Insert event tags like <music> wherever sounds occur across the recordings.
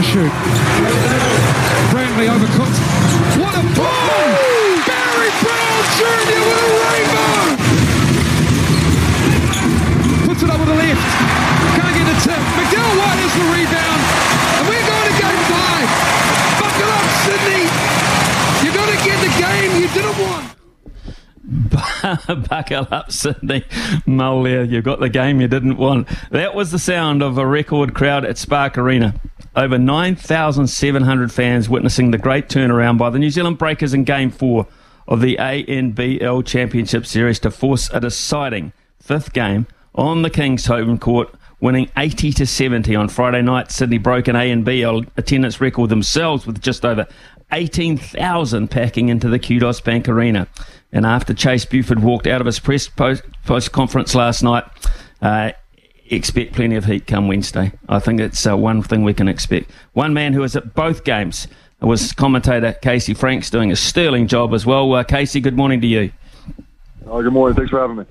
to shoot. Brantley overcooked. What a bomb! Barry Brown Jr. with a rainbow! Puts it over the left. Can't get the tip. McDowell-White has the rebound. And we're going to game five. Buckle up, Sydney. You're going to get the game you didn't want. <laughs> Buckle up, Sydney. Molia, you got the game you didn't want. That was the sound of a record crowd at Spark Arena. Over 9,700 fans witnessing the great turnaround by the New Zealand Breakers in Game 4 of the ANBL Championship Series to force a deciding fifth game on the King's home court, winning 80 to 70 on Friday night. Sydney broke an ANBL attendance record themselves with just over 18,000 packing into the Kudos Bank Arena. And after Chase Buford walked out of his press post conference last night, uh, expect plenty of heat come Wednesday. I think it's uh, one thing we can expect. One man who was at both games was commentator Casey Franks doing a sterling job as well. Uh, Casey, good morning to you. Oh, good morning. Thanks for having me.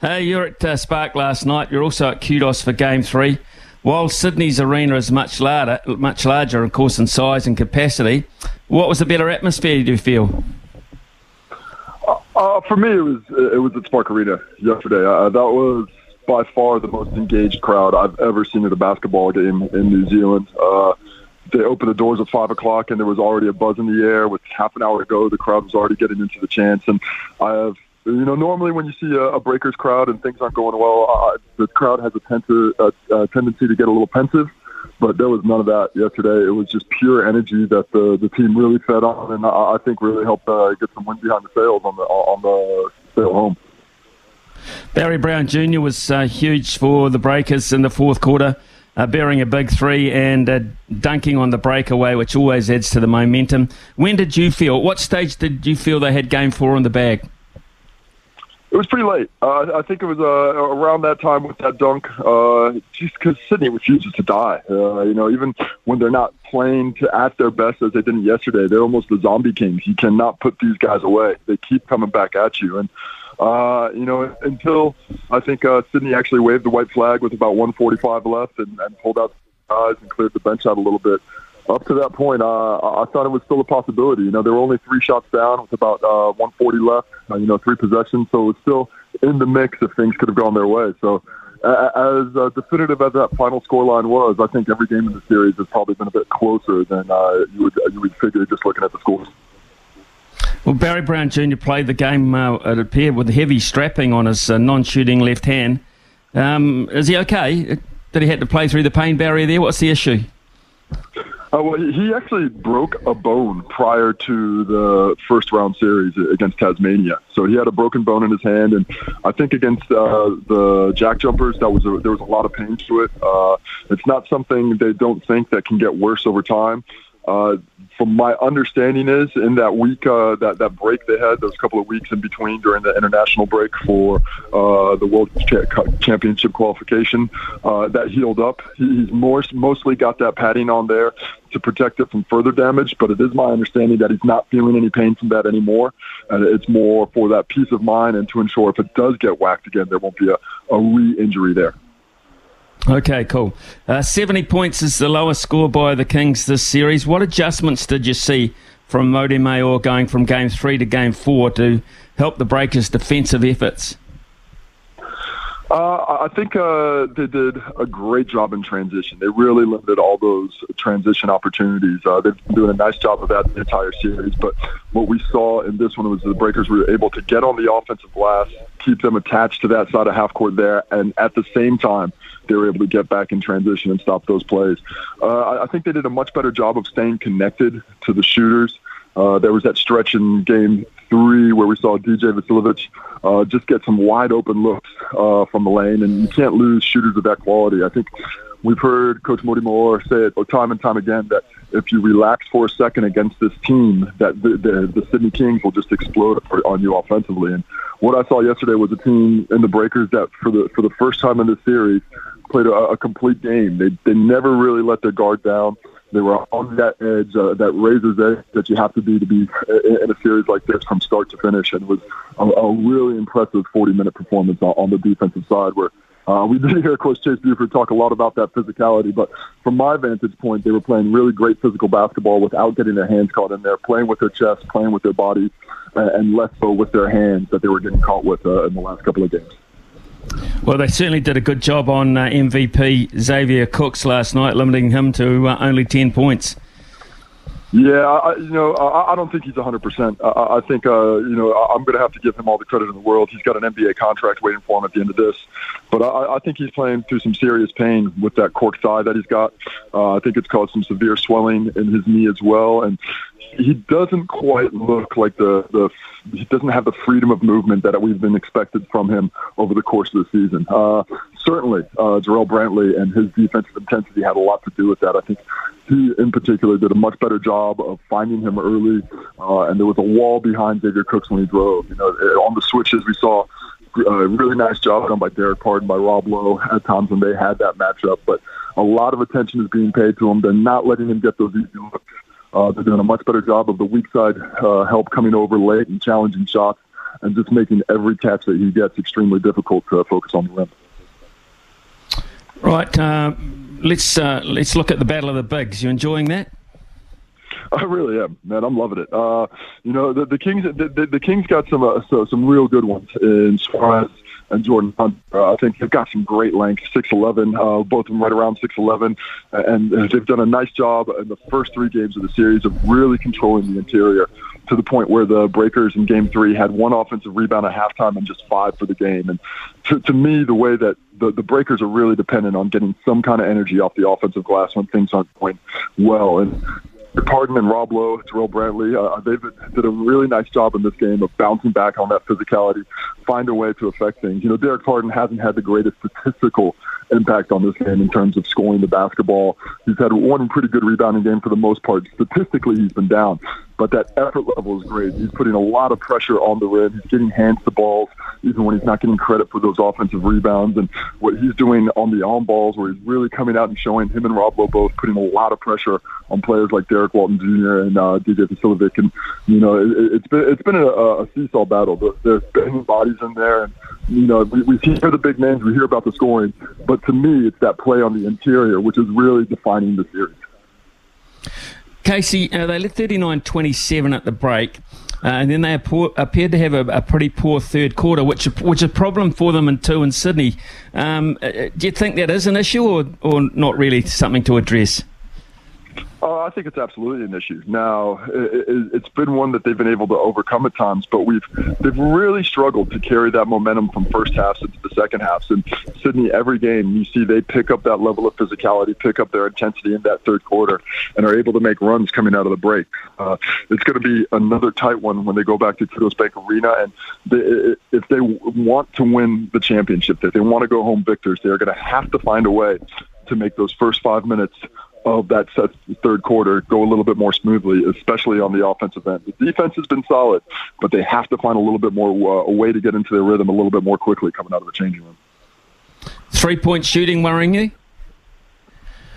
Hey, you're at uh, Spark last night. You're also at Kudos for Game Three. While Sydney's arena is much larger, much larger, of course, in size and capacity, what was the better atmosphere? Do you feel? Uh, uh, for me, it was it was at Spark Arena yesterday. Uh, that was by far the most engaged crowd I've ever seen at a basketball game in New Zealand. Uh, they opened the doors at five o'clock, and there was already a buzz in the air. With half an hour to go, the crowd was already getting into the chants. And I have, you know, normally when you see a, a Breakers crowd and things aren't going well, uh, the crowd has a, tend a, a tendency to get a little pensive. But there was none of that yesterday. It was just pure energy that the the team really fed on, and I, I think really helped uh, get some wind behind the sails on the on the sail home. Barry Brown Jr. was uh, huge for the Breakers in the fourth quarter, uh, bearing a big three and uh, dunking on the breakaway, which always adds to the momentum. When did you feel? What stage did you feel they had game four in the bag? It was pretty late. Uh, I think it was uh, around that time with that dunk, uh, just because Sydney refuses to die. You know, even when they're not playing to at their best as they didn't yesterday, they're almost the zombie kings. You cannot put these guys away. They keep coming back at you, and uh, you know, until I think uh, Sydney actually waved the white flag with about 145 left and, and pulled out the guys and cleared the bench out a little bit. Up to that point, uh, I thought it was still a possibility. You know, they were only three shots down with about uh, 140 left. Uh, you know, three possessions, so it was still in the mix if things could have gone their way. So, as uh, definitive as that final scoreline was, I think every game in the series has probably been a bit closer than uh, you would you would figure just looking at the scores. Well, Barry Brown Jr. played the game, uh, it appeared, with heavy strapping on his uh, non shooting left hand. Um, is he okay? Did he have to play through the pain barrier there? What's the issue? Uh, well, he actually broke a bone prior to the first round series against Tasmania. So he had a broken bone in his hand, and I think against uh, the Jack Jumpers, that was a, there was a lot of pain to it. Uh, it's not something they don't think that can get worse over time. Uh, from my understanding is in that week uh, that that break they had those couple of weeks in between during the international break for uh, the world championship qualification uh, that healed up. He's more mostly got that padding on there to protect it from further damage but it is my understanding that he's not feeling any pain from that anymore. And it's more for that peace of mind and to ensure if it does get whacked again there won't be a, a re-injury there Okay, cool. Uh, 70 points is the lowest score by the Kings this series. What adjustments did you see from Mody Maor going from game three to game four to help the Breakers' defensive efforts? Uh, I think uh, they did a great job in transition. They really limited all those transition opportunities. Uh, they've been doing a nice job of that the entire series. But what we saw in this one was the Breakers were able to get on the offensive glass, keep them attached to that side of half court there, and at the same time, they were able to get back in transition and stop those plays. Uh, I think they did a much better job of staying connected to the shooters. Uh, there was that stretch in game three where we saw DJ Vasiljevic uh, just get some wide open looks uh, from the lane, and you can't lose shooters of that quality. I think we've heard Coach Mody Maor say it time and time again that if you relax for a second against this team, that the, the, the Sydney Kings will just explode on you offensively. And what I saw yesterday was a team in the Breakers that, for the for the first time in this series, played a, a complete game. They they never really let their guard down. They were on that edge, uh, that razor's edge that you have to be to be in a series like this from start to finish. And it was a, a really impressive 40 minute performance on, on the defensive side where Uh, we did hear Coach Chase Buford talk a lot about that physicality, but from my vantage point, they were playing really great physical basketball without getting their hands caught in there, playing with their chest, playing with their bodies, and less so with their hands that they were getting caught with uh, in the last couple of games. Well, they certainly did a good job on uh, MVP Xavier Cooks last night, limiting him to uh, only 10 points. Yeah, I, you know, I, I don't think he's 100%. I, I think, uh, you know, I'm going to have to give him all the credit in the world. He's got an NBA contract waiting for him at the end of this. But I, I think he's playing through some serious pain with that cork thigh that he's got. Uh, I think it's caused some severe swelling in his knee as well. And he doesn't quite look like the the he doesn't have the freedom of movement that we've been expected from him over the course of the season. Uh, certainly, uh, Jarrell Brantley and his defensive intensity had a lot to do with that. I think he, in particular, did a much better job of finding him early, uh, and there was a wall behind Xavier Cooks when he drove. You know, on the switches we saw a really nice job done by Derek Pardon, by Rob Loe at times when they had that matchup, but a lot of attention is being paid to him. They're not letting him get those easy looks. Uh, they're doing a much better job of the weak side uh, help coming over late and challenging shots and just making every catch that he gets extremely difficult to focus on the rim. Right. Uh, let's uh, let's look at the battle of the bigs. You enjoying that? I really am, man. I'm loving it. Uh, you know, the, the Kings, the, the, the Kings got some uh, so, some real good ones in Suarez and Jordan Hunt. Uh, I think they've got some great length, 6'11", uh, both of them right around 6'11", and they've done a nice job in the first three games of the series of really controlling the interior to the point where the Breakers in Game Three had one offensive rebound at halftime and just five for the game. And to, to me, the way that the, the Breakers are really dependent on getting some kind of energy off the offensive glass when things aren't going well. And Pardon and Rob Loe, Jarrell Brantley, uh, they did a really nice job in this game of bouncing back on that physicality, find a way to affect things. You know, Derek Pardon hasn't had the greatest statistical impact on this game in terms of scoring the basketball. He's had one pretty good rebounding game for the most part. Statistically, he's been down, but that effort level is great. He's putting a lot of pressure on the rim. He's getting hands to balls, even when he's not getting credit for those offensive rebounds. And what he's doing on the on balls, where he's really coming out and showing him and Rob Loe both putting a lot of pressure on players like Derrick Walton Jr. and uh, DJ. And you know, it, it's been it's been a, a seesaw battle. There's banging bodies in there, and you know, we, we hear the big names, we hear about the scoring, but to me, it's that play on the interior which is really defining the series. Casey, uh, they led 39 27 at the break. Uh, and then they appeared to have a, a, pretty poor third quarter, which which is a problem for them in two in Sydney. Um, uh, do you think that is an issue, or or not really something to address? Oh, I think it's absolutely an issue. Now, it, has been one that they've been able to overcome at times, but we've they've really struggled to carry that momentum from first halves into the second halves. And Sydney, every game you see they pick up that level of physicality, pick up their intensity in that third quarter, and are able to make runs coming out of the break. Uh, it's going to be another tight one when they go back to Kudos Bank Arena, and they, if they want to win the championship, if they want to go home victors, they are going to have to find a way to make those first five minutes of that third quarter go a little bit more smoothly, especially on the offensive end. The defense has been solid, but they have to find a little bit more uh, a way to get into their rhythm a little bit more quickly coming out of the changing room. Three point shooting worrying you?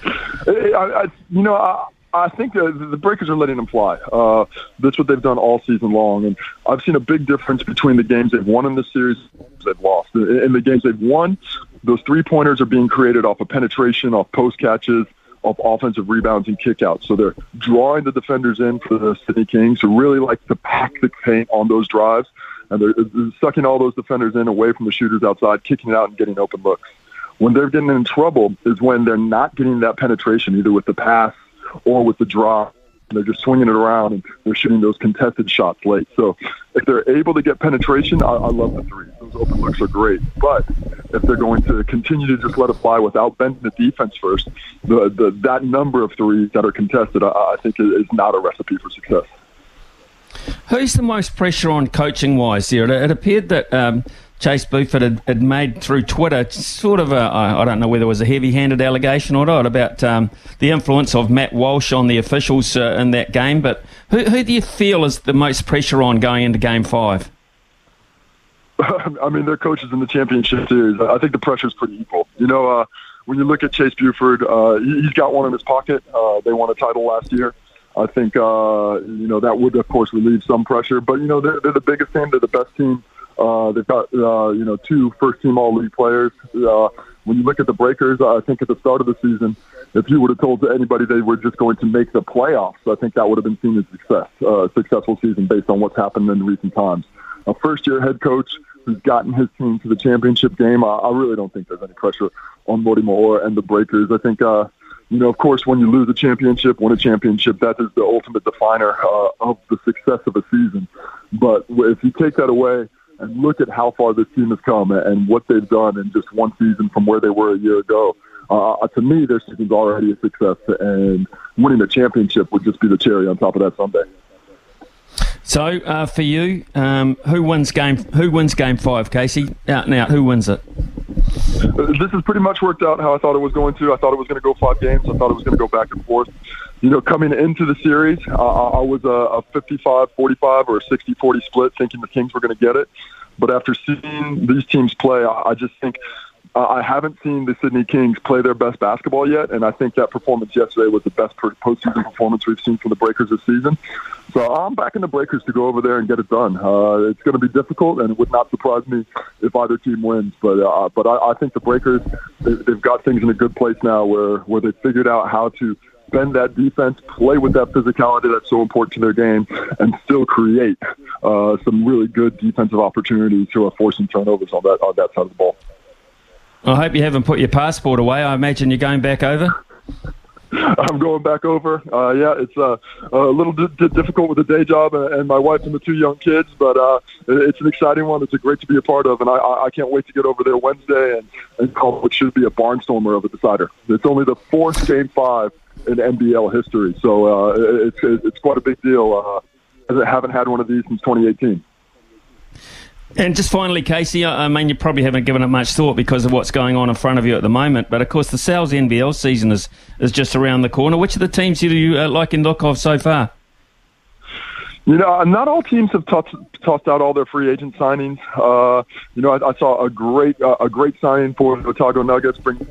I, I, you know, I, I think the, the Breakers are letting them fly. Uh, that's what they've done all season long, and I've seen a big difference between the games they've won in this series they've lost. In the games they've won, those three pointers are being created off of penetration, off post catches, of offensive rebounds and kickouts. So they're drawing the defenders in for the Sydney Kings who really like to pack the paint on those drives. And they're, they're sucking all those defenders in away from the shooters outside, kicking it out and getting open looks. When they're getting in trouble is when they're not getting that penetration either with the pass or with the draw they're just swinging it around and they're shooting those contested shots late. So if they're able to get penetration, I, I love the threes. Those open looks are great. But if they're going to continue to just let it fly without bending the defense first, the, the that number of threes that are contested, I, I think is not a recipe for success. Who's the most pressure on coaching wise here? It, appeared that um, Chase Buford had, had, made through Twitter sort of a, I don't know whether it was a heavy handed allegation or not about um, the influence of Matt Walsh on the officials uh, in that game. But who, who do you feel is the most pressure on going into game five? <laughs> I mean, they're coaches in the championship series. I think the pressure is pretty equal. You know, uh, when you look at Chase Buford, uh, he's got one in his pocket. Uh, they won a title last year. I think, uh, you know, that would, of course, relieve some pressure. But, you know, they're, they're the biggest team. They're the best team Uh, they've got uh, you know two first team All League players. Uh, when you look at the Breakers, I think at the start of the season, if you would have told anybody they were just going to make the playoffs, I think that would have been seen as success, uh, successful season based on what's happened in recent times. A first year head coach who's gotten his team to the championship game. I, I really don't think there's any pressure on Mody Maor and the Breakers. I think, uh, you know, of course, when you lose a championship, win a championship, that is the ultimate definer uh, of the success of a season. But if you take that away and look at how far this team has come and what they've done in just one season from where they were a year ago, uh, to me, their season's already a success, and winning the championship would just be the cherry on top of that Sunday. So, uh, for you, um, who wins game? Who wins game five, Casey? Out and out. Who wins it? This has pretty much worked out how I thought it was going to. I thought it was going to go five games. I thought it was going to go back and forth. You know, coming into the series, uh, I was a, a 55-45 or a 60-40 split, thinking the Kings were going to get it. But after seeing these teams play, I, I just think uh, I haven't seen the Sydney Kings play their best basketball yet, and I think that performance yesterday was the best postseason performance we've seen from the Breakers this season. So I'm backing the Breakers to go over there and get it done. Uh, it's going to be difficult, and it would not surprise me if either team wins. But uh, but I, I think the Breakers they, they've got things in a good place now, where where they figured out how to bend that defense, play with that physicality that's so important to their game, and still create uh, some really good defensive opportunities to force some turnovers on that on that side of the ball. I hope you haven't put your passport away. I imagine you're going back over. <laughs> I'm going back over. Uh, yeah, it's uh, a little d- difficult with the day job and my wife and the two young kids, but uh, it's an exciting one. It's a great to be a part of, and I, I can't wait to get over there Wednesday and, and call what should be a barnstormer of a decider. It's only the fourth game five in NBL history, so uh, it's it's quite a big deal. Uh, I haven't had one of these since 2018. And just finally, Casey, I mean, you probably haven't given it much thought because of what's going on in front of you at the moment. But of course, the Sal's NBL season is, is just around the corner. Which of the teams do you uh, like in look of so far? You know, not all teams have tossed, tossed out all their free agent signings. Uh, you know, I, I saw a great uh, a great signing for the Otago Nuggets, bring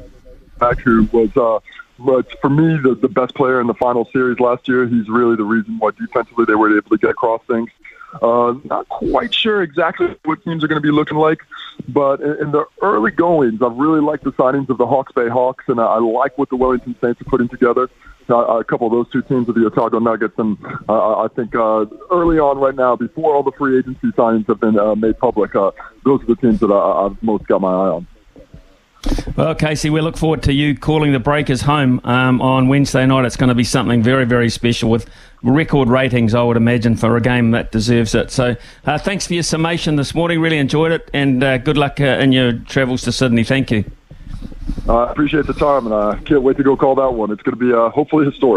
back who was uh, but for me, the, the best player in the final series last year, he's really the reason why defensively they were able to get across things. Uh, not quite sure exactly what teams are going to be looking like, but in, in the early goings, I've really liked the signings of the Hawke's Bay Hawks, and I, I like what the Wellington Saints are putting together. Uh, a couple of those two teams are the Otago Nuggets, and uh, I think uh, early on right now, before all the free agency signings have been uh, made public, uh, those are the teams that I, I've most got my eye on. Well, Casey, we look forward to you calling the Breakers home um, on Wednesday night. It's going to be something very, very special with record ratings, I would imagine, for a game that deserves it. So, uh, thanks for your summation this morning. Really enjoyed it, and uh, good luck uh, in your travels to Sydney. Thank you. I appreciate the time, and I can't wait to go call that one. It's going to be uh, hopefully historic.